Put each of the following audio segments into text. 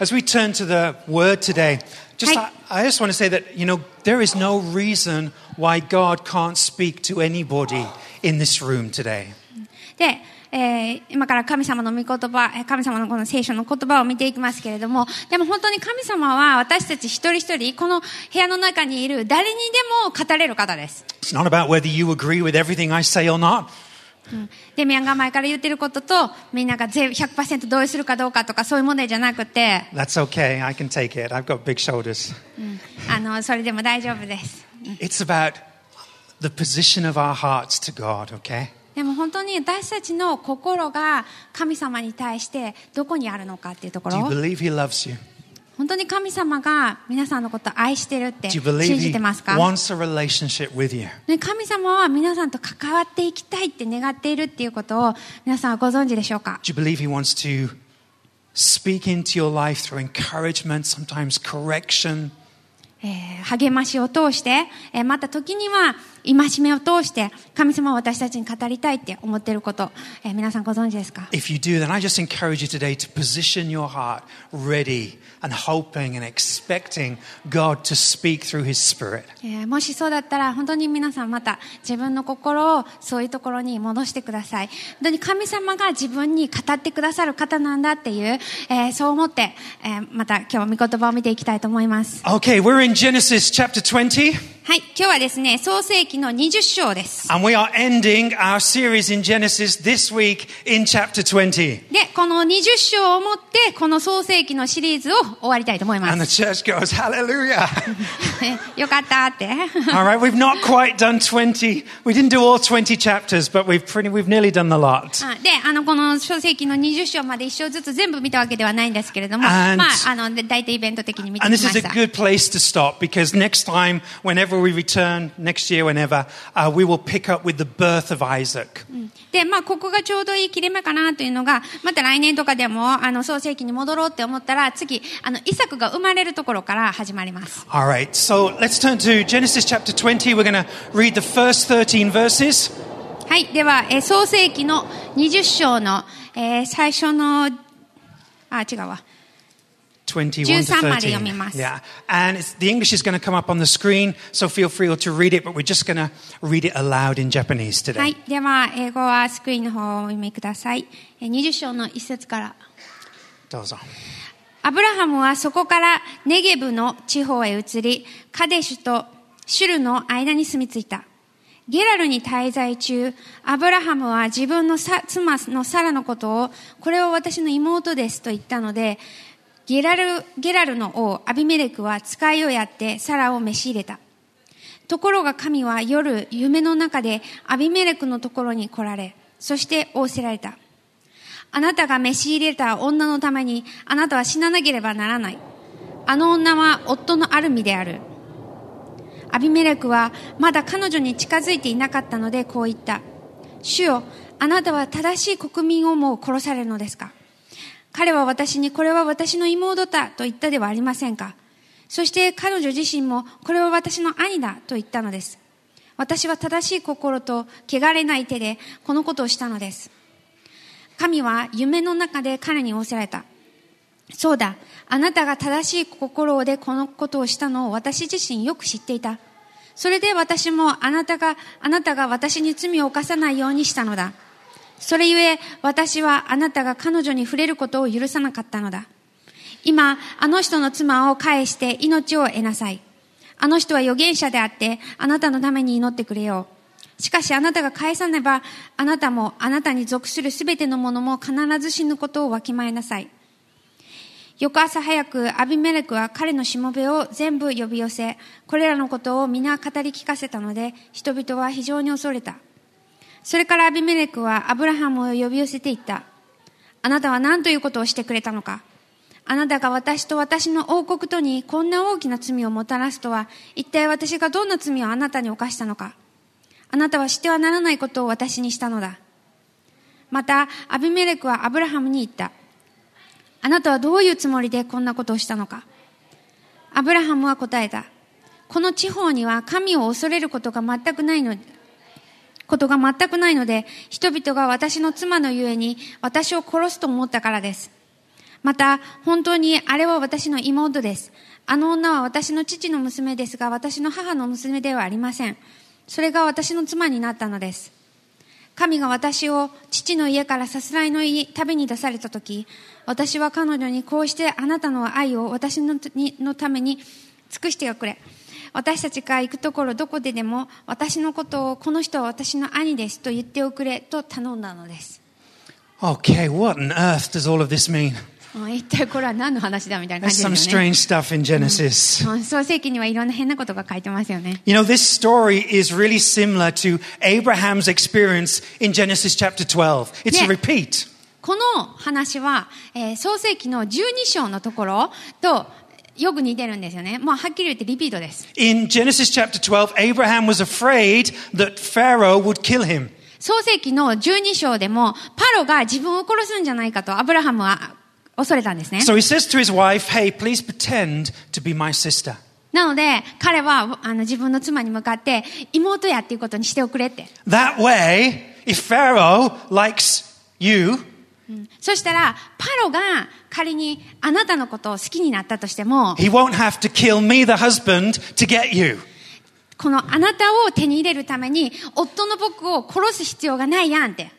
As we turn to the word today, just Hi. I, I just want to say that you know there is no reason why God can't speak to anybody in this room today. で、えー今から神様の御言葉、えー神様のこの聖書の言葉を見ていきますけれども、でも本当に神様は私たち一人一人、この部屋の中にいる誰にでも語れる方です。 It's not about whether you agree with everything I say or not. うんデミアンが前から言ってることと、みんなが全100%同意するかどうかとかそういう問題じゃなくて、That's okay. I can take it. I've got big shoulders. うんあの、それでも大丈夫です。It's about the position of our hearts to God. Okay. でも本当に私たちの心が神様に対してどこにあるのかっていうとこ Do you ろ believe He loves you? 本当に神様が皆さんのことを愛してるって信じてますか？神様は皆さんと関わっていきたいって願っているっていうことを皆さんはご存知でしょうか？ええ励ましを通して、また時には戒めを通して神様は私たちに語りたいって思っていること、えー皆さんご存知ですか？If you do, then I just encourage you today to position your heart ready and hoping and expecting God to speak through His Spirit. えーもしそうだったら本当に皆さんまた自分の心をそういうところに戻してください。本当に神様が自分に語ってくださる方なんだっていう、えーそう思って、えーまた今日は御言葉を見ていきたいと思います。Okay, we're in Genesis chapter 20, はい今日はですね創世記の20章です and we are ending our series in Genesis this week in chapter 20. でこの20章をもってこの創世記のシリーズを終わりたいと思いま And す the church goes, Hallelujah. えよかったって all right, we've not quite done 20. We didn't do all 20 chapters, but we've pretty, we've nearly done the lot. あで、あの、この書世記の20章まで1章ずつ全部見たわけではないんですけれども、And- まあ、あの、で大体イベント的に見てき And ま this is し a た。good place to stop because next time, whenever we return, next year, whenever, uh, we will pick up with the birth of Isaac. で、まあ、ここがちょうどいい切れ目かなというのが、また来年とかでも、あの、創世記に戻ろうって思ったら、次、あの、イサクが生まれるところから始まります。All right, so let's turn to Genesis chapter 20. We're going to read the first 13 verses. はい。では、えー創世記の20章の、えー最初の、あ、違うわ。21 to 13まで 13. 読みます。Yeah, and it's, the English is going to come up on the screen, so feel free to read it, but we're just going to read it aloud in Japanese today. はい。では、英語はスクリーンの方をお読みください。えー20章の一節から。どうぞ。アブラハムはそこからネゲブの地方へ移り、カデシュとシュルの間に住み着いた。ゲラルに滞在中、アブラハムは自分のさ妻のサラのことを、これは私の妹ですと言ったので、ゲラル、ゲラルの王アビメレクは使いをやってサラを召し入れた。ところが神は夜、夢の中でアビメレクのところに来られ、そして仰せられた。あなたが召し入れた女のためにあなたは死ななければならない。あの女は夫のアルミである。アビメレクはまだ彼女に近づいていなかったのでこう言った。主よ、あなたは正しい国民をもう殺されるのですか？彼は私にこれは私の妹だと言ったではありませんかそして彼女自身もこれは私の兄だと言ったのです。私は正しい心と汚れない手でこのことをしたのです。神は夢の中で彼に仰せられた。そうだ、あなたが正しい心でこのことをしたのを私自身よく知っていた。それで私もあなたが、あなたが私に罪を犯さないようにしたのだ。それゆえ私はあなたが彼女に触れることを許さなかったのだ。今、あの人の妻を返して命を得なさい。あの人は預言者であって、あなたのために祈ってくれよう。しかしあなたが返さねば、あなたもあなたに属するすべてのものも必ず死ぬことをわきまえなさい。翌朝早くアビメレクは彼のしもべを全部呼び寄せ、これらのことを皆語り聞かせたので、人々は非常に恐れた。それからアビメレクはアブラハムを呼び寄せていった。あなたは何ということをしてくれたのかあなたが私と私の王国とにこんな大きな罪をもたらすとは、一体私がどんな罪をあなたに犯したのかあなたはしてはならないことを私にしたのだ。また、アビメレクはアブラハムに言った。あなたはどういうつもりでこんなことをしたのかアブラハムは答えた。この地方には神を恐れることが全くないの、ことが全くないので、人々が私の妻のゆえに私を殺すと思ったからです。また、本当にあれは私の妹です。あの女は私の父の娘ですが、私の母の娘ではありません。それが私の妻になったのです。神が私を父の家からさすらいの旅に出された時私は彼女にこうしてあなたの愛を私ののために尽くしておくれ私たちが行くところどこででも私のことをこの人は私の兄ですと言っておくれと頼んだのです Okay, what on earth does all of this mean? うん一体これは何の話だみたいな感じ some ですよね strange stuff in Genesis. うん創世記にはいろんな変なことが書いてますよね You know, this story is really similar to Abraham's experience in Genesis chapter 12. It's a repeat. この話は、えー創世記の12章のところとよく似てるんですよね。もうはっきり言ってリピートです。In Genesis chapter 12, Abraham was afraid that Pharaoh would kill him. 創世記の12章でも、パロが自分を殺すんじゃないかとアブラハムは恐れたんですね。So he says to his wife, Hey, please pretend to be my sister. なので、彼はあの自分の妻に向かって、妹やっていうことにしておくれって。That way, if Pharaoh likes you, そしたら、パロが仮にあなたのことを好きになったとしても、このあなたを手に入れるために、夫の僕を殺す必要がないやんって。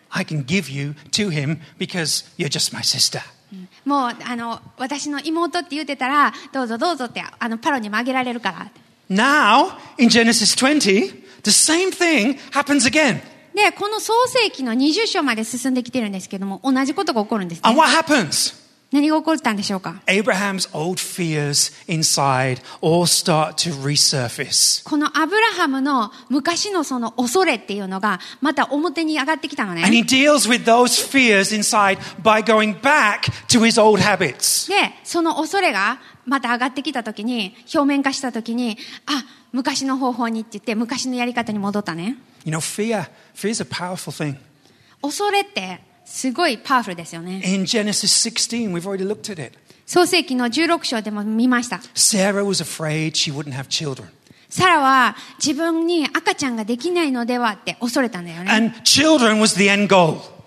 もうあの、私の妹って言ってたら、どうぞどうぞってあのパロにもあげられるから。Now, in Genesis 20, the same thing happens again. で、この創世記の20章まで進んできてるんですけども、同じことが起こるんです、And ね。what happens? 何が起こったんでしょうか Abraham's old fears inside all start to resurface. このアブラハムの昔のその恐れっていうのが、また表に上がってきたの And ね。he deals with those fears inside by going back to his old habits. で、その恐れがまた上がってきた時に表面化したときにあ昔の方法にって言って昔のやり方に戻ったね。恐れってすごいパワフルですよね。創世紀の16章でも見ました。サラは自分に赤ちゃんができないのではって恐れたんだよね。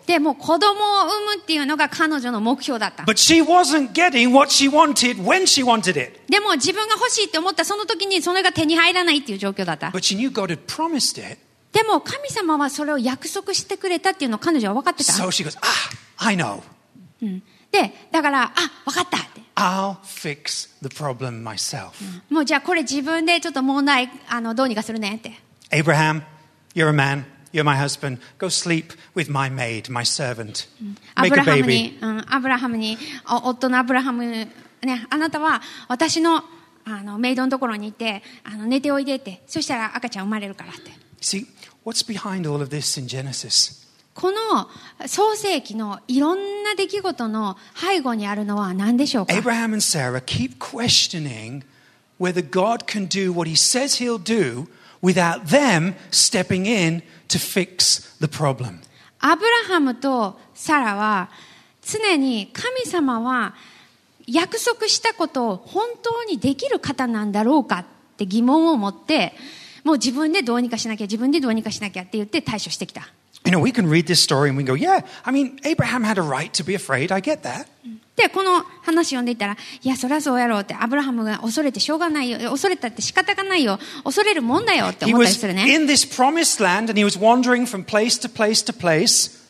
で、もう子供を産むっていうのが彼女の目標だった。But she wasn't getting what she wanted when she wanted it. でも自分が欲しいって思ったその時にそれが手に入らないっていう状況だった。But she knew God had promised it. でも神様はそれを約束してくれたっていうのを彼女は分かってた。So she goes, Ah, I know. うんで、だから、あ、分かったって。I'll fix the problem myself. もうじゃあこれ自分でちょっと問題、あの、どうにかするねって。Abraham, you're a man. You're my husband. Go sleep with my maid, my servant. ア Make ブ a ラハム baby. アブラハムに、お夫のアブラハム、ね、あなたは私の、あの、メイドのところに行って、あの、寝ておいでって。そしたら赤ちゃん生まれるからって。See, what's behind all of this in Genesis? この創世記のいろんな出来事の背後にあるのは何でしょうか Abraham and Sarah keep questioning whether God can do what he says he'll do without them stepping in to fix the problem. アブラハムとサラは常に神様は約束したことを本当にできる方なんだろうかって疑問を持ってもう自分でどうにかしなきゃ自分でどうにかしなきゃって言って対処してきた。You know, we can read this story and we go, yeah, I mean, Abraham had a right to be afraid. I get that. で、この話読んでいったら、いや、そりゃそうやろうって、アブラハムが恐れてしょうがないよ。恐れたって仕方がないよ。恐れるもんだよって思ったりするね。in this promised land and he was wandering from place to place to place.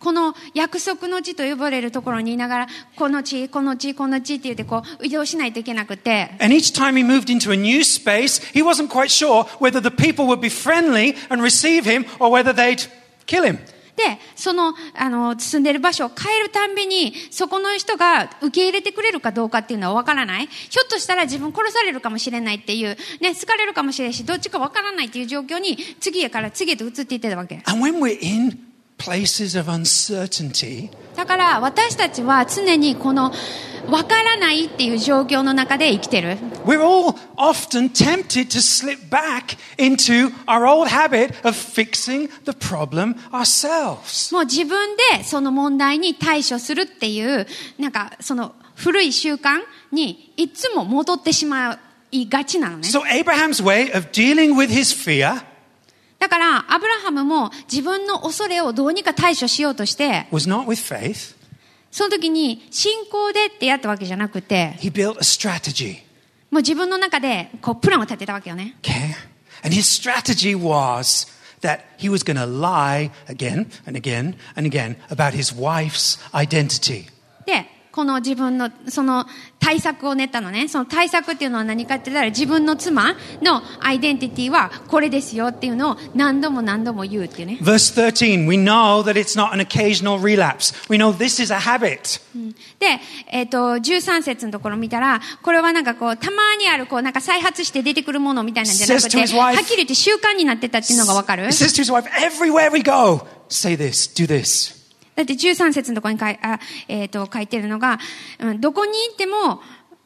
この約束の地と呼ばれるところにいながら、この地、この地、この地って言ってこう、移動しないといけなくて、And each time he moved into a new space, he wasn't quite sure whether the people would be friendly and receive him or whether they'd kill him. で、その、あの、住んでる場所を変えるたんびに、そこの人が受け入れてくれるかどうかっていうのはわからない。ひょっとしたら自分殺されるかもしれないっていう、ね、好かれるかもしれないし、どっちかわからないっていう状況に、次へから次へと移っていってたわけ。And when we're in places of uncertainty, だから、私たちは常にこの、わからないっていう状況の中で生きてる。we're all often tempted to slip back into our old habit of fixing the problem ourselves. もう自分でその問題に対処するっていう、なんかその古い習慣にいつも戻ってしまいがちなのね。So Abraham's way of dealing with his fear だから、アブラハムも自分の恐れをどうにか対処しようとして、was not with faith, その時に信仰でってやったわけじゃなくて.もう自分の中でこうプランを立てたわけよね。Okay? And his strategy was that he was going to lie again and again and again about his wife's identity. で、この自分の、その対策を練ったのね。その対策っていうのは何かって言ったら自分の妻のアイデンティティはこれですよっていうのを何度も何度も言うっていうね。Verse 13, we know that it's not an occasional relapse. We know this is a habit. で、えっ、と、13節のところ見たら、これはなんかこう、たまにあるこう、なんか再発して出てくるものみたいなんじゃなくて、his は wife- っきり言って習慣になってたっていうのがわかる？Says to his wife, everywhere we go, say this, do this. だって13節のところに書い,えー、と書いてるのが、どこに行っても、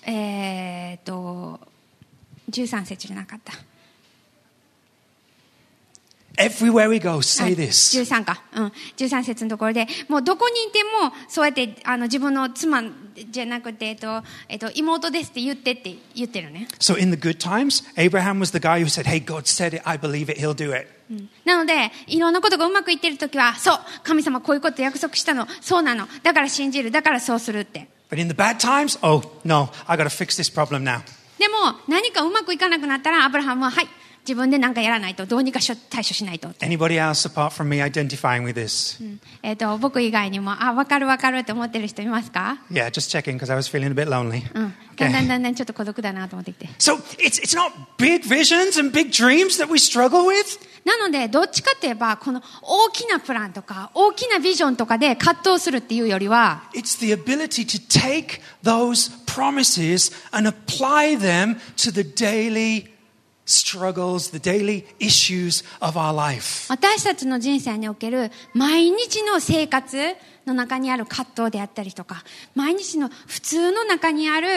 えっ、と、13節じゃなかった。Everywhere we go, say あ this. 13か。うん。13節のところで、もうどこにいても、そうやって、あの、自分の妻じゃなくて、えっと、えっと、妹ですって言ってって言ってるね。So in the good times, Abraham was the guy who said, hey, God said it, I believe it, he'll do it. なので、いろんなことがうまくいってるときは、そう、神様こういうこと約束したの、そうなの、だから信じる、だからそうするって。But in the bad times, oh, no, I got to fix this problem now. でも、何かうまくいかなくなったら、アブラハムは、はい、自分で何かやらないと、どうにか対処しないと。Anybody else apart from me identifying with this? えっ、と、僕以外にも、あ、わかるわかるって思ってる人いますか Yeah, just checking because I was feeling a bit lonely. うん。だんだん Okay. だんだんちょっと孤独だなと思ってきて。So it's, it's not big visions and big dreams that we struggle with. なので、どっちかって言えば、この大きなプランとか、大きなビジョンとかで葛藤するっていうよりは、It's the ability to take those promises and apply them to the daily struggles, the daily issues of our life. 私たちの人生における毎日の生活の中にある葛藤であったりとか、毎日の普通の中にある、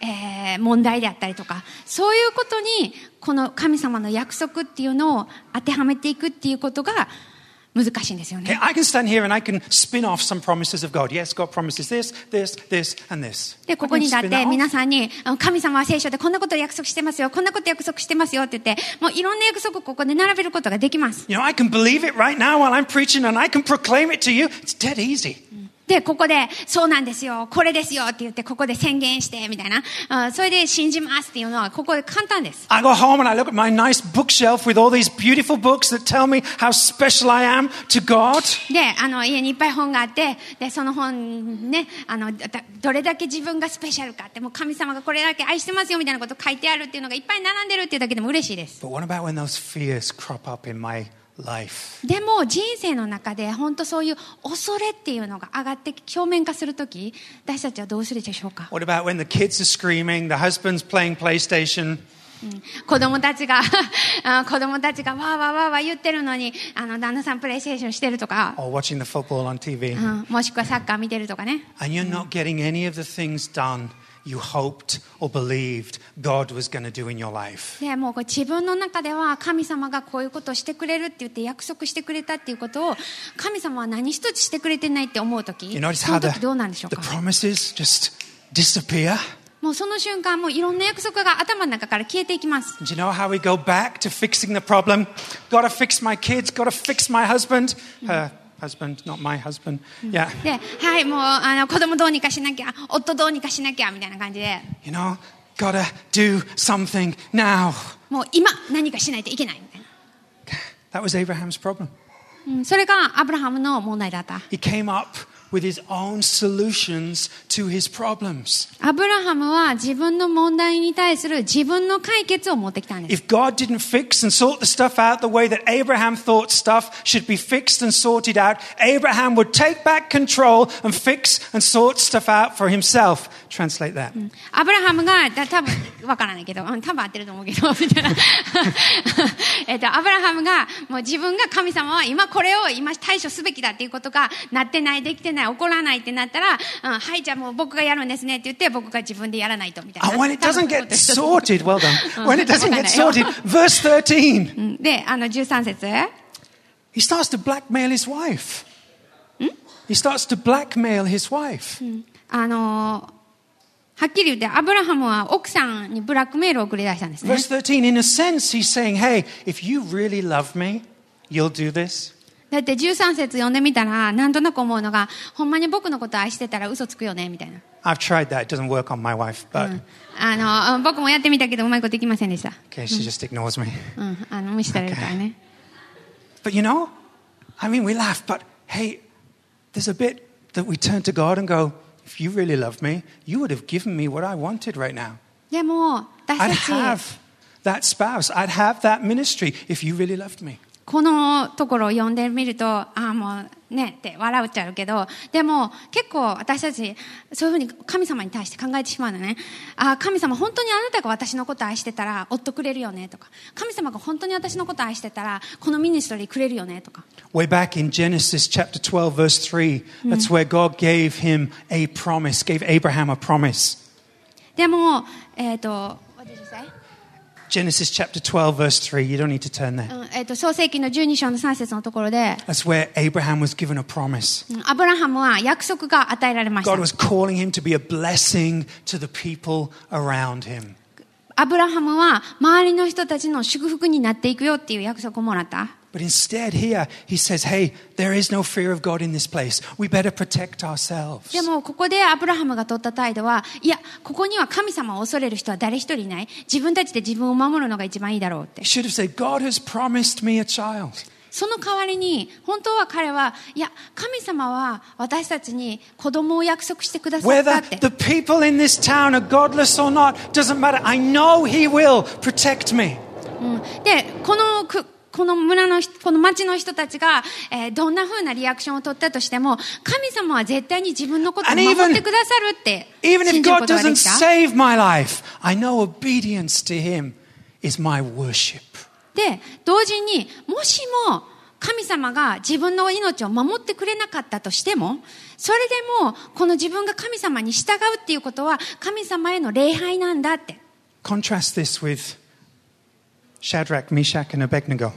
えー問題であったりとか、そういうことに、この神様の約束っていうのを当てはめていくっていうことが難しいんですよね。I can stand here and I can spin off some promises of God. Yes, God promises this, this, this, and this. で、ここにだって.皆さんに、神様は聖書でこんなことを約束してますよ、こんなこと約束してますよって言って、もういろんな約束をここで並べることができます。You know, I can believe it right now while I'm preaching and I can proclaim it to you. It's dead easy. で、ここで、そうなんですよ、これですよって言って、ここで宣言して、みたいな。あそれで信じますっていうのは、ここで簡単です。I go home and I look at my nice bookshelf with all these beautiful books that tell me how special I am to God. で、あの、家にいっぱい本があって、で、その本ね、あの、だどれだけ自分がスペシャルかって、もう神様がこれだけ愛してますよみたいなこと書いてあるっていうのがいっぱい並んでるっていうだけでも嬉しいです。But what about when those fears crop up in my? でも人生の中で本当そういう恐れっていうのが上がって表面化するとき、私たちはどうするでしょうか What about when the kids are screaming, the husband's playing PlayStation? 子供たちがあ子供たちがわーわーわーわー言ってるのにあの旦那さんプレイステーションしてるとか、or watching the football on TV, うん、もしくはサッカー見てるとかね and you're not getting any of the things done you hoped or believed God was going to do in your life. でもう自分の中では神様がこういうことをしてくれるって言って約束してくれたっていうことを神様は何一つしてくれてないって思う時 You notice その the, 時どうなんでしょう the か promises just disappear? もうその瞬間もういろんな約束が頭の中から消えていきます Do you know how we go back to fixing the problem? Gotta fix my kids, gotta fix my husband. Her husband, not my husband. Yeah. ではいもうあの子供どうにかしなきゃ夫どうにかしなきゃみたいな感じで You know, gotta do something now. もう今何かしないといけないみたいな That was Abraham's problem. うんそれがアブラハムの問題だった。He came up with his own solutions to his problems. アブラハムは自分の問題に対する自分の解決を持ってきたんです。 If God didn't fix and sort the stuff out the way that Abraham thought stuff should be fixed and sorted out, Abraham would take back control and fix and sort stuff out for himself. Translate that. アブラハムが、だ多分わからないけど、うん多分合ってると思うけど、みたいな。えっと、アブラハムが、もう自分が神様は今これを今対処すべきだっていうことがなってない、できてない、起こらないってなったら、うん、はい、じゃあもう僕がやるんですねって言って、僕が自分でやらないと、みたいな。When it doesn't get sorted, well done. When it doesn't get sorted, verse 13, うんで、あの13節 he starts to blackmail his wife. He starts to blackmail his wife. あのーはっきり言って、アブラハムは奥さんにブラックメールを送り出したんですね。Verse 13, in a sense, he's saying, hey, if you really love me, you'll do this. だって13節読んでみたら、なんとなく思うのが、ほんまに僕のこと愛してたら嘘つくよね、みたいな。I've tried that. It doesn't work on my wife, but あの、僕もやってみたけど、うまいこといきませんでした。okay, she just ignores me. うん、あの、無視されるからね。But you know, I mean, we laugh, but hey, there's a bit that we turn to God and go, if you really loved me, you would have given me what I wanted right now. でも、 I'd 私たち、 have that spouse. I'd have that ministry if you really loved me. このところを読んでみると、ああ、もう ねって笑うっちゃうけど、でも結構私たち、そういうふうに神様に対して考えてしまうのね。ああ、神様本当にあなたが私のことを愛してたら、追ってくれるよねとか、神様が本当に私のことを愛してたら、このミニストリーくれるよねとか。Way back in Genesis chapter 12, verse 3, that's where God gave him a promise, gave Abraham a promise. でも、えっ、と、what did you say? Genesis chapter 12, verse 3. You don't need to turn there. うんえっ、と、創世記の12章の3節のところで、That's where Abraham was given a promise. うんアブラハムは約束が与えられました God。was calling him to be a blessing to the people around him. アブラハムは周りの人たちの祝福になっていくよっていう約束をもらった。But instead, here, he says, hey, there is no fear of God in this place. We better protect ourselves. でもここでアブラハムが取った態度は、いや、ここには神様を恐れる人は誰一人いない。自分たちで自分を守るのが一番いいだろうって。Should have said, God has promised me a child. その代わりに、本当は彼は、いや、神様は私たちに子供を約束してくださった Whether って。the people in this town are godless or not doesn't matter. I know He will protect me. うんで、このく、この村の人、この町の人たちが、えーどんな風なリアクションを取ったとしても、神様は絶対に自分のことを守ってくださるって、信じることができた。save my life, I know obedience to Him is my worship. で、同時に、もしも神様が自分の命を守ってくれなかったとしても、それでも、この自分が神様に従うっていうことは、神様への礼拝なんだって。Contrast this with Shadrach, Meshach, and Abednego.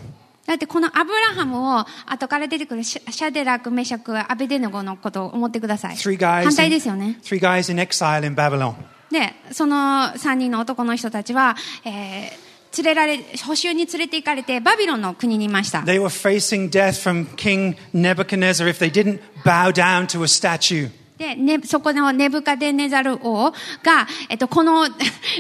だってこのアブラハムを後から出てくるシャデラク、メシャク、アベデネゴのことを思ってください。反対ですよね。three guys in exile in Babylon. で、その3人の男の人たちは、えー、連れられ、補修に連れて行かれて、バビロンの国にいました。They were facing death from King Nebuchadnezzar if they didn't bow down to a statue. で、ね、そこのネブカデネザル王が、えっと、この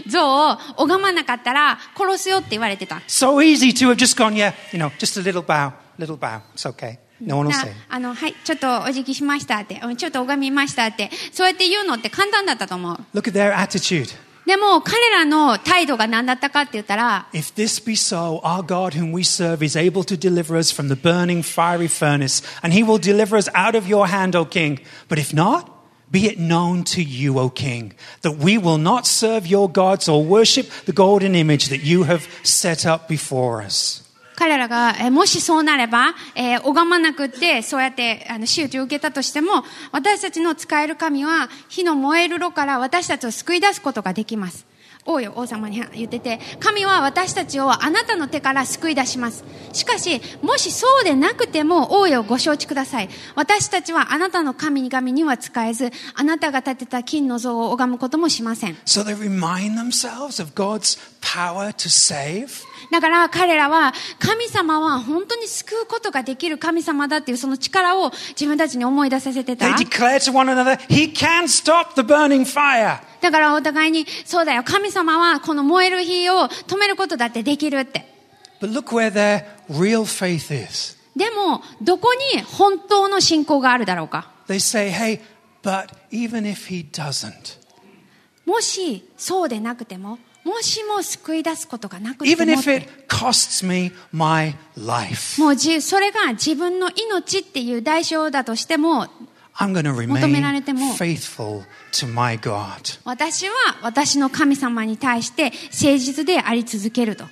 像を拝まなかったら殺すよって言われてた。So easy to have just gone, yeah, you know, just a little bow, little bow. It's okay. No one will な say. あの、はい、ちょっとお辞儀しましたって、うんちょっと拝みましたって、そうやって言うのって簡単だったと思う。Look at their attitude. でも、彼らの態度が何だったかって言ったら、 If this be so, our God whom we serve is able to deliver us from the burning fiery furnace, and he will deliver us out of your hand, O king. But if not, be it known to you, O king, that we will not serve your gods or worship the golden image that you have set up before us. 彼らが、えもしそうなれば、えー拝まなくって、そうやって、あの、仕打ちを受けたとしても、私たちの使える神は、火の燃える炉から私たちを救い出すことができます。王よ、王様に言ってて、神は私たちをあなたの手から救い出します。しかし、もしそうでなくても、王よ、ご承知ください。私たちはあなたの神々には使えず、あなたが建てた金の像を拝むこともしません。So they remind themselves of God's power to save. だから彼らは神様は本当に救うことができる神様だっていうその力を自分たちに思い出させてた They。declare to one another, He can stop the burning fire. だからお互いにそうだよ神様はこの燃える火を止めることだってできるって。But look where their real faith is. でもどこに本当の信仰があるだろうか They say, Hey, but even if He doesn't, もしそうでなくてももしも救い出すことがなくても,って。Me、それが自分の命っていう代償だとしても、求められても、私は私の神様に対して誠実であり続けると。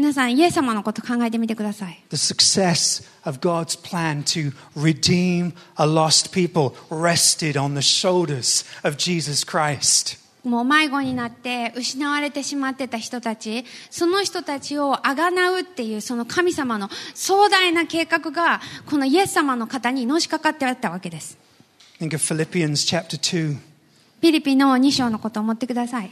皆さん、イエス様のこと考えてみてください。The success of God's plan to redeem a lost people rested on the shoulders of Jesus Christ. もう迷子になって失われてしまってた人たち、その人たちをあがなうっていうその神様の壮大な計画が、このイエス様の方にのしかかってあったわけです。Think of Philippians chapter 2. ピリピの2章のことを思ってください。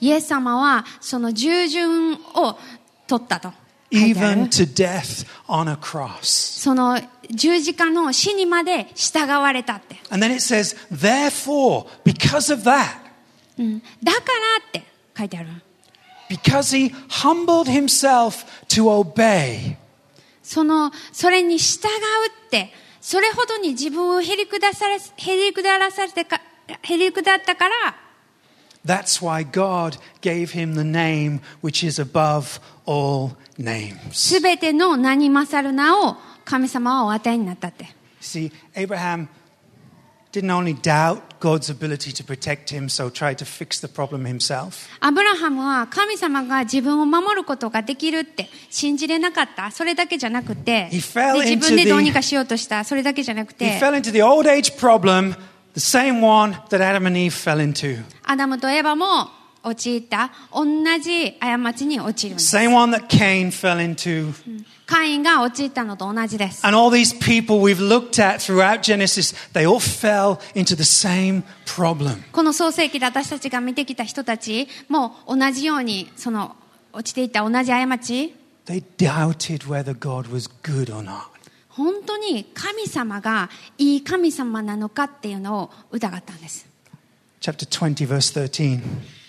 イエス様はその従順を取ったと even る。to death on a cross. その十字架の死にまで従われたって。And then it says, therefore, because of that, うんだからって書いてある。because he humbled himself to obey, その、それに従うって、それほどに自分をへりくださら、へりくだらされてか、へりくだったから、that's why God gave him the name which is above all names. すべての名に勝る名を神様はお与えになったって。See, Abraham didn't only doubt God's ability to protect him, so tried to fix the problem himself. アブラハムは神様が自分を守ることができるって信じれなかった。それだけじゃなくて、で He 自 into 分でどう the- にかしようとした。それだけじゃなく He て、fell into the old age problem, the same one that Adam and Eve fell into. アダムとエバも陥った同じ過ちに陥るんです。Same one that Cain fell into. カインが陥ったのと同じです。And all these people we've looked at throughout Genesis, they all fell into the same problem. この創世記で私たちが見てきた人たちも同じようにその落ちていった同じ過ち They doubted whether God was good or not. 本当に神様がいい神様なのかっていうのを疑ったんです Chapter 20, verse 13.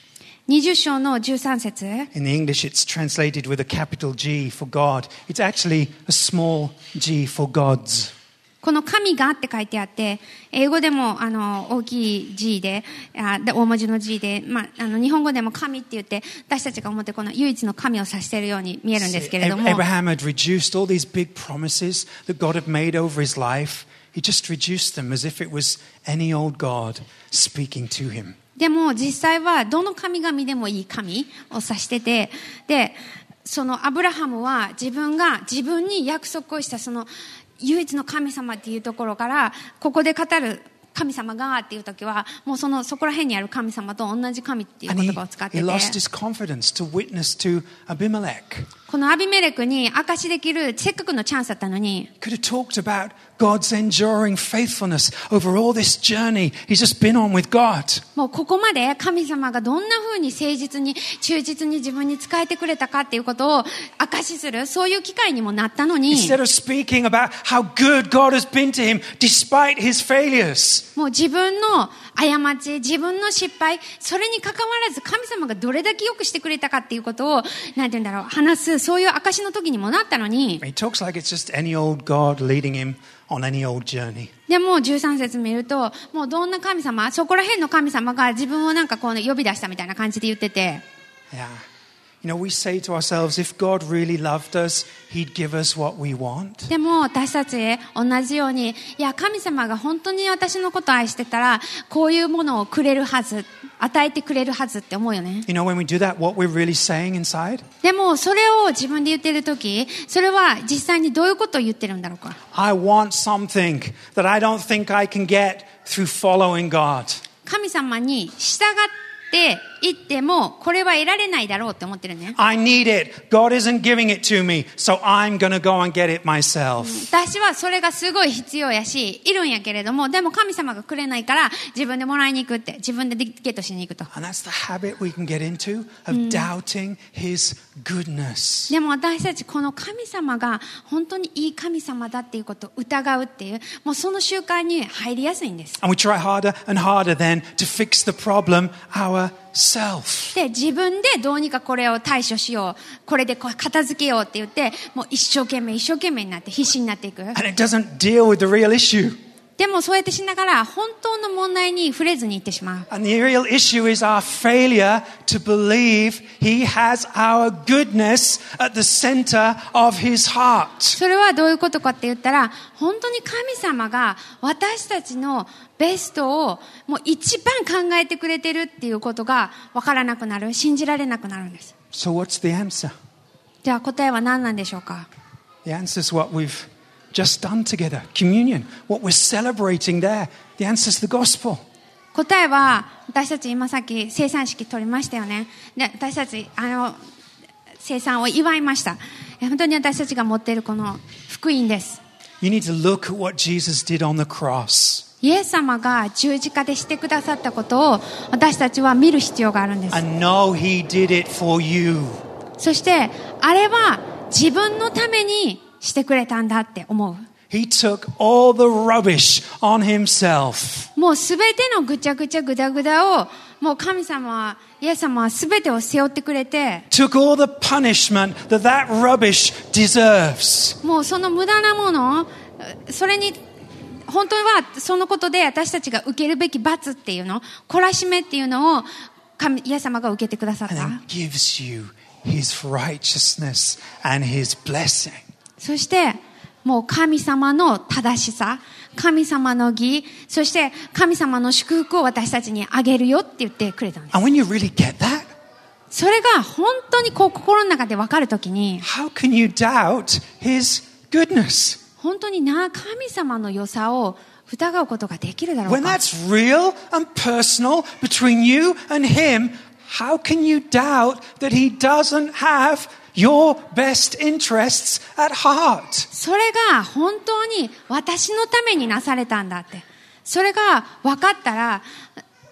20章の13節 In the English, it's translated with a capital G for God. It's actually a small g for gods. この神がって書いてあって、英語でもあの大きい G で、あで大文字の G で、まあ、あの日本語でも神って言って、私たちが思ってこの唯一の神を指しているように見えるんですけれども、Abraham had reduced all these big promises that God had made over his life. He just reduced them as if it was any old God speaking to him. でも実際はどの神々でもいい神を指してて、で、そのアブラハムは自分が自分に約束をしたその唯一の神様っていうところから、ここで語る神様がっていう時は、もうそのそこら辺にある神様と同じ神っていう言葉を使ってて.このアビメレクに証しできるせっかくのチャンスだったのに、God's enduring faithfulness over all this journey he's just been on with God. もうここまで神様がどんな風に誠実に忠実に自分に仕えてくれたかっていうことを証しする、そういう機会にもなったのに、Instead of speaking about how good God has been to him despite his failures. もう自分の過ち、自分の失敗、それに関わらず神様がどれだけ良くしてくれたかっていうことを、なんて言うんだろう、話す、そういう証の時にもなったのに、He talks like it's just any old God leading him on any old journey. でも13節見ると、もうどんな神様、そこら辺の神様が自分をなんかこう、ね、呼び出したみたいな感じで言ってて、Yeah. You know, we say to ourselves, if God really loved us, He'd give us what we want. でも私たち同じように、いや、神様が本当に私のことを愛してたら、こういうものをくれるはず、与えてくれるはずって思うよね。You know, when we do that, what we're really saying inside? でもそれを自分で言ってる時それは実際にどういうことを言ってるんだろうか I want something that I don't think I can get through following God. 神様に従っって言ってもこれは得られないだろうって思ってるね。私はそれがすごい必要やしいるんやけれどもでも神様がくれないから自分でもらいに行くって自分でゲットしに行くと、でも私たちこの神様が本当にいい神様だっていうことを疑うっていうもうその習慣に入りやすいんです。で自分でどうにかこれを対処しようこれでこう片付けようって言ってもう一生懸命一生懸命になって必死になっていく And it doesn't deal with the real issue. でもそうやってしながら本当の問題に触れずにいってしまう。それはどういうことかって言ったら本当に神様が私たちのベストをもう一番考えてくれてるっていうことが分からなくなる、信じられなくなるんです。So、あでは答えは何なんでしょうか？just done together. Communion. What we celebrating there. The answer is the gospel. 答えは私たち今さっき生産式取りましたよね。で私たちあの生産を祝いました。本当に私たちが持っているこの福音です。イエス様が十字架でしてくださったことを私たちは見る必要があるんです。そしてあれは自分のために。してくれたんだって思う。He took all the rubbish on Himself. もうすべてのぐちゃぐちゃぐだぐだを、もう神様は、イエス様はすべてを背負ってくれて、Took all the punishment that that rubbish deserves. もうその無駄なものを、それに、本当はそのことで私たちが受けるべき罰っていうの、懲らしめっていうのを、神、イエス様が受けてくださっ And た。then gives you His righteousness and His blessing. そして、もう神様の正しさ、神様の義、そして神様の祝福を私たちにあげるよって言ってくれたんです。And when you really get that, それが本当にこう心の中で分かるときに、how can you doubt His goodness? 本当にな、神様の良さを疑うことができるだろう When か。that's real and personal between you and Him, how can you doubt that He doesn't have your best interests at heart? それが本当に私のためになされたんだって。それが分かったら、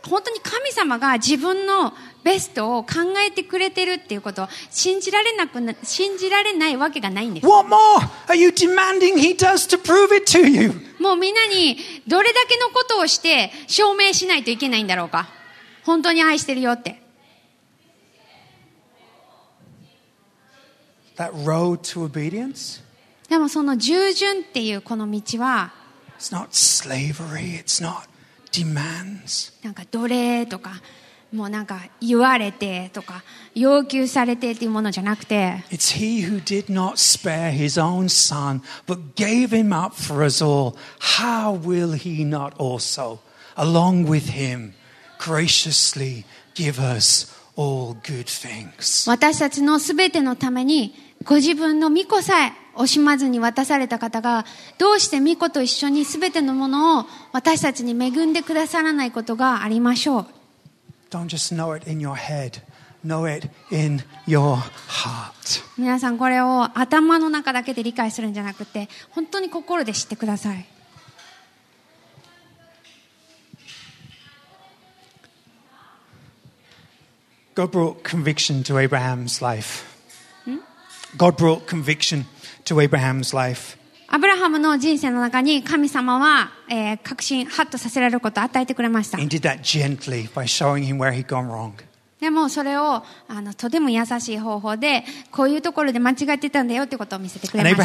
本当に神様が自分のベストを考えてくれてるっていうことを信じられなくな、信じられないわけがないんです。What more are you demanding He does to prove it to you? もうみんなにどれだけのことをして証明しないといけないんだろうか。本当に愛してるよって。That road to obedience, でもその従順っていうこの道は、 it's not slavery, it's not demands. なんか奴隷とか、もうなんか言われてとか、要求されてっていうものじゃなくて、 It's He who did not spare His own Son, but gave Him up for us all. How will He not also, along with Him, graciously give us all good things? 私たちのすべてのために、 ご自分の御子さえ惜しまずに渡された方が、どうして御子と一緒にすべてのものを私たちに恵んでくださらないことがありましょう。Don't just know it in your head, know it in your heart. 皆さんこれを頭の中だけで理解するんじゃなくて、本当に心で知ってください。God brought conviction to Abraham's life. アブラハムの人生の中に神様は、えー、確信、ハッとさせられることを与えてくれました。でもそれをとても優しい方法で、こういうところで間違ってたんだよということを見せてくれました。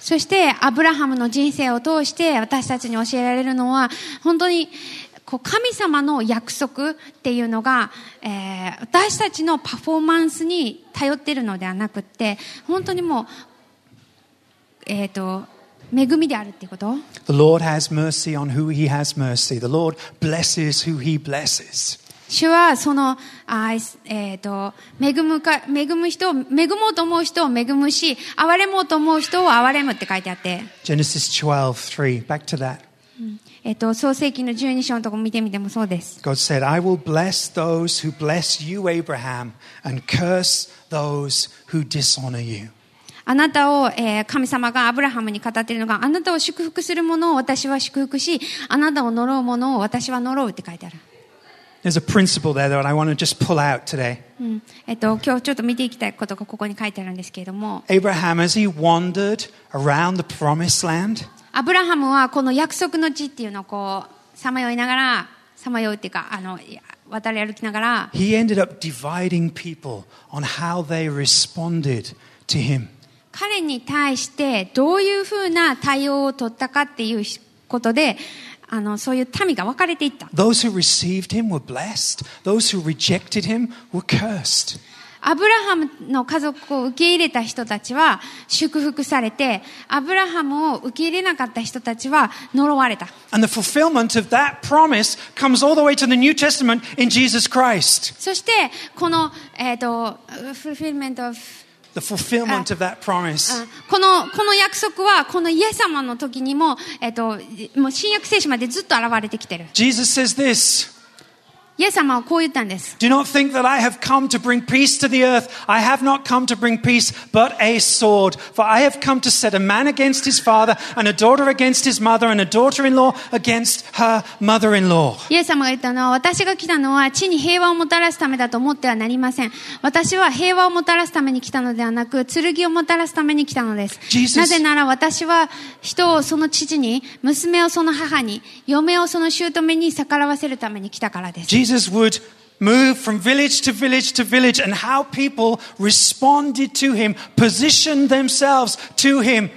そして、アブラハムの人生を通して私たちに教えられるのは、本当にこう神様の約束っていうのが、えー私たちのパフォーマンスに頼っているのではなくって、本当にもう、えっ、と、恵みであるっていうこと？The Lord has mercy on who he has mercy. The Lord blesses who he blesses. 主はその、あえっ、と、恵むか、恵む人を、恵もうと思う人を恵むし、憐れもうと思う人を憐れむって書いてあって、Genesis 12, 3. Back to that. えっ、と、創世記の12章のとこ見てみてもそうです。God said, I will bless those who bless you, Abraham, and curse those who dishonor you. あなたを、えー神様がアブラハムに語っているのが、あなたを祝福する者を私は祝福し、あなたを呪う者を私は呪うって書いてある。There's a principle there that I want to just pull out today. うん。えっ、と、今日ちょっと見ていきたいことがここに書いてあるんですけれども、Abraham, as he wandered around the promised land, アブラハムはこの約束の地っていうのをこう、さまよいながら、さまようっていうか、あの、渡り歩きながら、he ended up dividing people on how they responded to him. 彼に対してどういうふうな対応を取ったかっていうことで、あの、そういう民が分かれていった。Those who received him were blessed, those who rejected him were cursed. アブラハムの家族を受け入れた人たちは祝福されて、アブラハムを受け入れなかった人たちは呪われた。そして、この、えっ、と、fulfillment この、この約束は、このイエス様の時にも、えっ、と、もう新約聖書までずっと現れてきてる。イエス様はこう言ったんです。Do not think that I have come to bring peace to the earth. I have not come to bring peace, but a sword. For I have come to set a man against his father, and a daughter against his mother, and a daughter in law against her mother in law. イエス様が言ったのは、私が来たのは地に平和をもたらすためだと思ってはなりません。私は平和をもたらすために来たのではなく、剣をもたらすために来たのです。Jesus- なぜなら私は人をその父に、娘をその母に、嫁をその姑に逆らわせるために来たからです。Jesus Jesus would move from village to village to village, and how people responded to him, positioned themselves to him,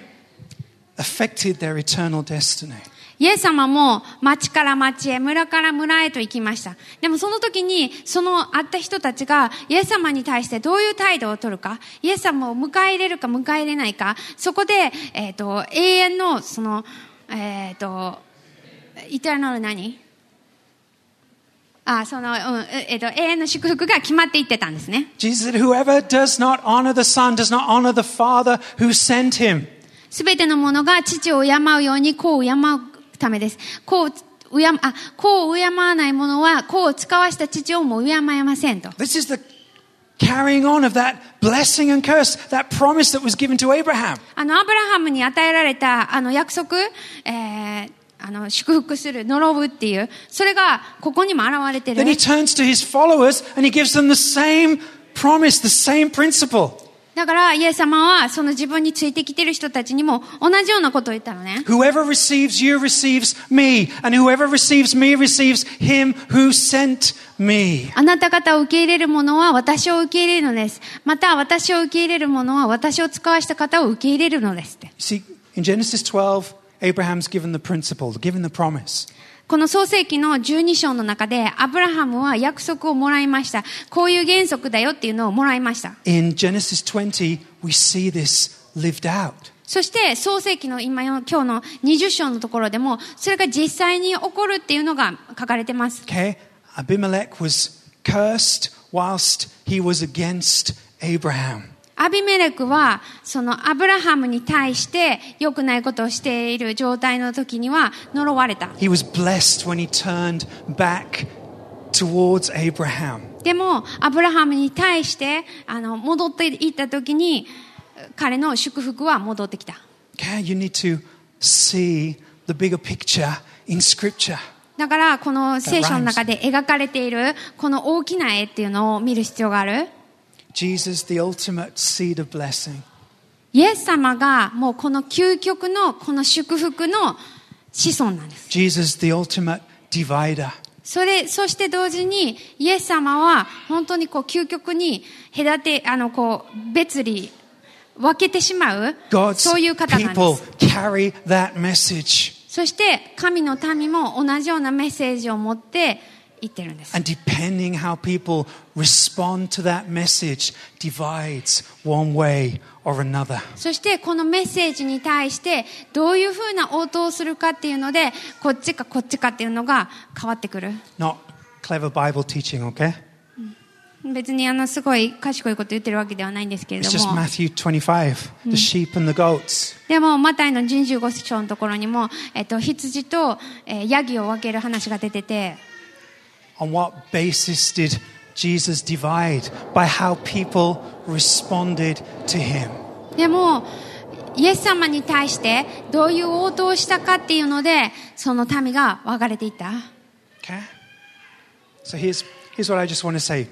affected their eternal destiny. イエス様も町から町へ、村から村へと行きました。でもその時に、その会った人たちが、イエス様に対してどういう態度を取るか、イエス様を迎え入れるか迎え入れないか、そこで、えっ、ーと、永遠の、その、えっ、ーと、イターナル何あ、その、うん、えっ、と、永遠の祝福が決まっていってたんですね。Jesus said, Whoever does not honor the Son does not honor the Father who sent him. すべてのものが父を敬うように子を敬うためです。子を敬あ、子を敬わない者は子を使わした父をも敬えませんと。This is the carrying on of that blessing and curse, that promise that was given to Abraham. あの、アブラハムに与えられた、あの、約束、えー、あの、祝福する、呪うっていう、それが、ここにも現れてる Then。he turns to his followers and he gives them the same promise, the same principle. だから、イエス様は、その自分についてきてる人たちにも、同じようなことを言ったのね。Whoever receives you receives me, and whoever receives me receives him who sent me. あなた方を受け入れる者は私を受け入れるのです。また、私を受け入れる者は私を使わした方を受け入れるのです see, in Genesis 12, Abraham's given the principle, given the promise. この創世記の12章の中で、アブラハムは約束をもらいました。こういう原則だよっていうのをもらいました。In Genesis 20, we see this lived out. そして、創世記の今の今日の20章のところでも、それが実際に起こるっていうのが書かれてます。Okay? Abimelech was cursed whilst he was against Abraham. アビメレクは、そのアブラハムに対して良くないことをしている状態の時には呪われた。He was blessed when he turned back towards Abraham. でも、アブラハムに対して、あの、戻っていった時に、彼の祝福は戻ってきた。Okay? You need to see the bigger picture in Scripture. だから、この聖書の中で描かれている、この大きな絵っていうのを見る必要がある。Jesus, the ultimate seed of blessing. イエス様がもうこの究極のこの祝福の子孫なんです。Jesus, the ultimate divider. それ、そして同時に、イエス様は本当にこう究極に隔て、あの、こう、別離、分けてしまう、God's そういう方なんで people す。carry that message. そして、神の民も同じようなメッセージを持って言ってるんです。そしてこのメッセージに対してどういうふうな応答をするかっていうのでこっちかこっちかっていうのが変わってくる。別にあのすごい賢いこと言ってるわけではないんですけれども。でも、マタイの人種ご主張のところにも、えっと、羊と、え、ヤギを分ける話が出てて。On what basis did Jesus divide? By how people responded to him. でも、イエス様に対してどういう応答をしたかっていうので、その民が分かれていった。 Okay? So here's, here's what I just want to say.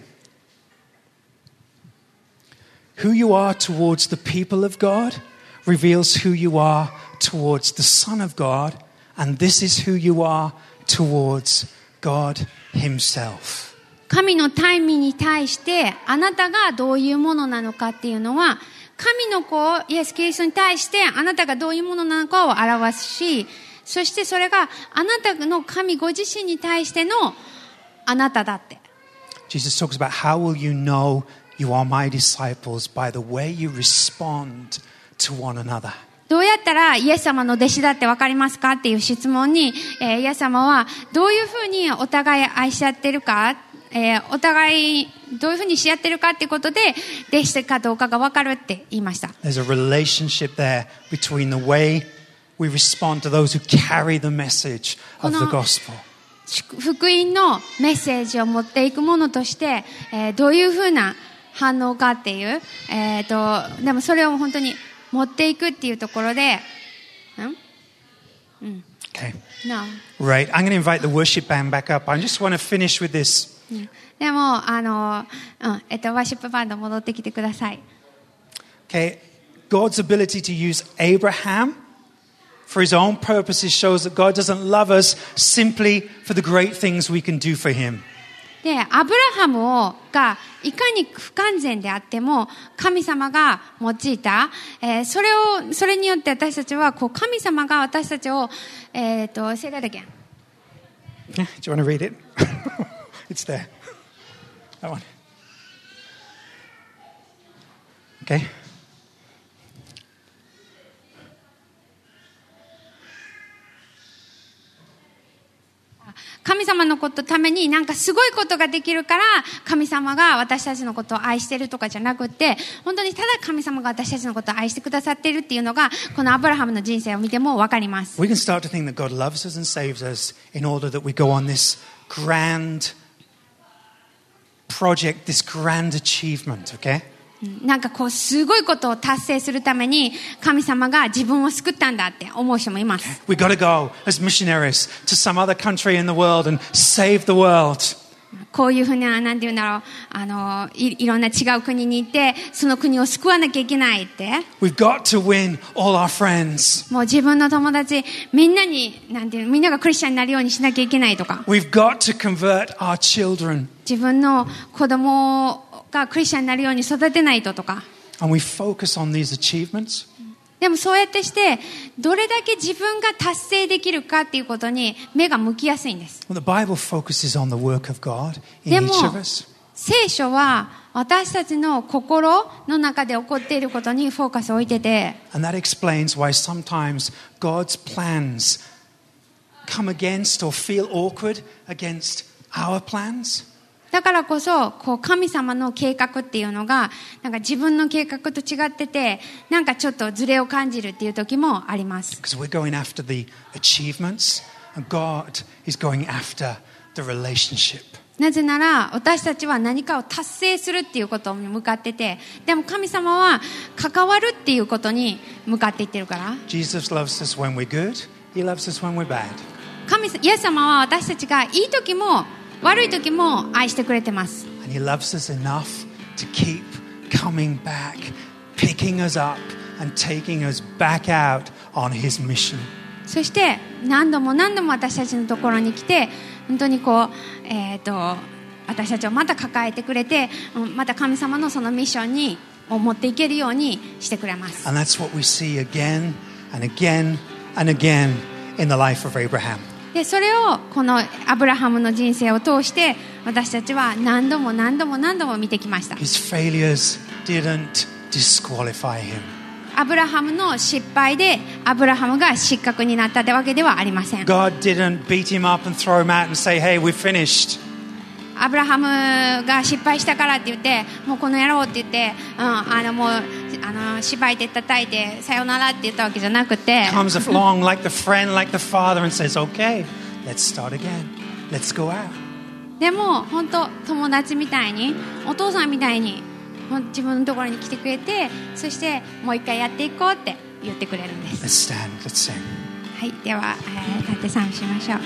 Who you are towards the people of God reveals who you are towards the Son of God, and this is who you are towards God Himself. 神の民に対して、あなたがどういうものなのかっていうのは、神の子、イエス・キリストに対して、あなたがどういうものなのかを表すし、そしてそれがあなたの神ご自身に対してのあなただって。Jesus talks about how will you know you are my disciples by the way you respond to one another. どうやったらイエス様の弟子だって分かりますかっていう質問に、えーイエス様はどういうふうにお互い愛し合ってるか、えーお互いどういうふうにし合ってるかっていうことで弟子かどうかが分かるって言いました。There's a relationship there between the way we respond to those who carry the message of the gospel. 祝福音のメッセージを持っていくものとして、えーどういうふうな反応かっていう、えー、とでもそれを本当に持っていくっていうところでん Okay. No Right. I'm going to invite the worship band back up. I just want to finish with this. うんでもあの、うんえっと、ワーシップバンド戻ってきてください Okay. God's ability to use Abraham for his own purposes shows that God doesn't love us simply for the great things we can do for him. でアブラハムをがいかに不完全であっても神様が用いた、えーそれをそれによって私たちはこう神様が私たちをえっ、と say that again Do you want to read it? it's there. That one. Okay. 神様のことためになんかすごいことができるから神様が私たちのことを愛してるとかじゃなくて本当にただ神様が私たちのことを愛してくださっているっていうのがこのアブラハムの人生を見てもわかります We can start to think that God loves us and saves us in order that we go on this grand project, this grand achievement, okay? なんかこうすごいことを達成するために神様が自分を救ったんだって思う人もいます We go as missionaries to some other country in the world and save the world. こういうふうな、なんて言うんだろう、あの、いいろんな違う国に行って、その国を救わなきゃいけないって。We've got to win all our friends. もう自分の友達、みんなに、なんていうのみんながクリスチャンになるようにしなきゃいけないとか、We've got to convert our children. 自分の子供がクリスチャンになるように育てないととか。でもそうやってして、どれだけ自分が達成できるかっていうことに目が向きやすいんです。でも、聖書は私たちの心の中で起こっていることにフォーカスを置いてて。Come against or feel awkward against our plans. だからこそ、こう神様の計画っていうのが、なんか自分の計画と違ってて、なんかちょっとズレを感じるっていう時もあります。Because we're going after the achievements, and God is going after the relationship. なぜなら、私たちは何かを達成するっていうことに向かってて、でも神様は関わるっていうことに向かっていってるから、Jesus loves us when we're good, He loves us when we're bad. 神イエス様は私たちがいい時も悪い時も愛してくれてます。そして何度も何度も私たちのところに来て、本当にこう、えー、と私たちをまた抱えてくれて、また神様のそのミッションに持っていけるようにしてくれます。And And again and again in the life of Abraham. でそれをこのアブラハムの人生を通して私たちは何度も何度も何度も見てきました His failures didn't disqualify him. アブラハムの失敗でアブラハムが失格になったわけではありません God didn't beat him up and throw him out and say, hey, we're finished. アブラハムが失敗したからって言ってもうこの野郎って言って、うん、あのもうあの芝居で叩いてさよならって言ったわけじゃなくて Comes along like the friend, like the father, and says, okay, let's start again. Let's go out. でも本当友達みたいにお父さんみたいに自分のところに来てくれてそしてもう一回やっていこうって言ってくれるんです Let's stand, let's sing. はいでは、えー立って賛美しましょう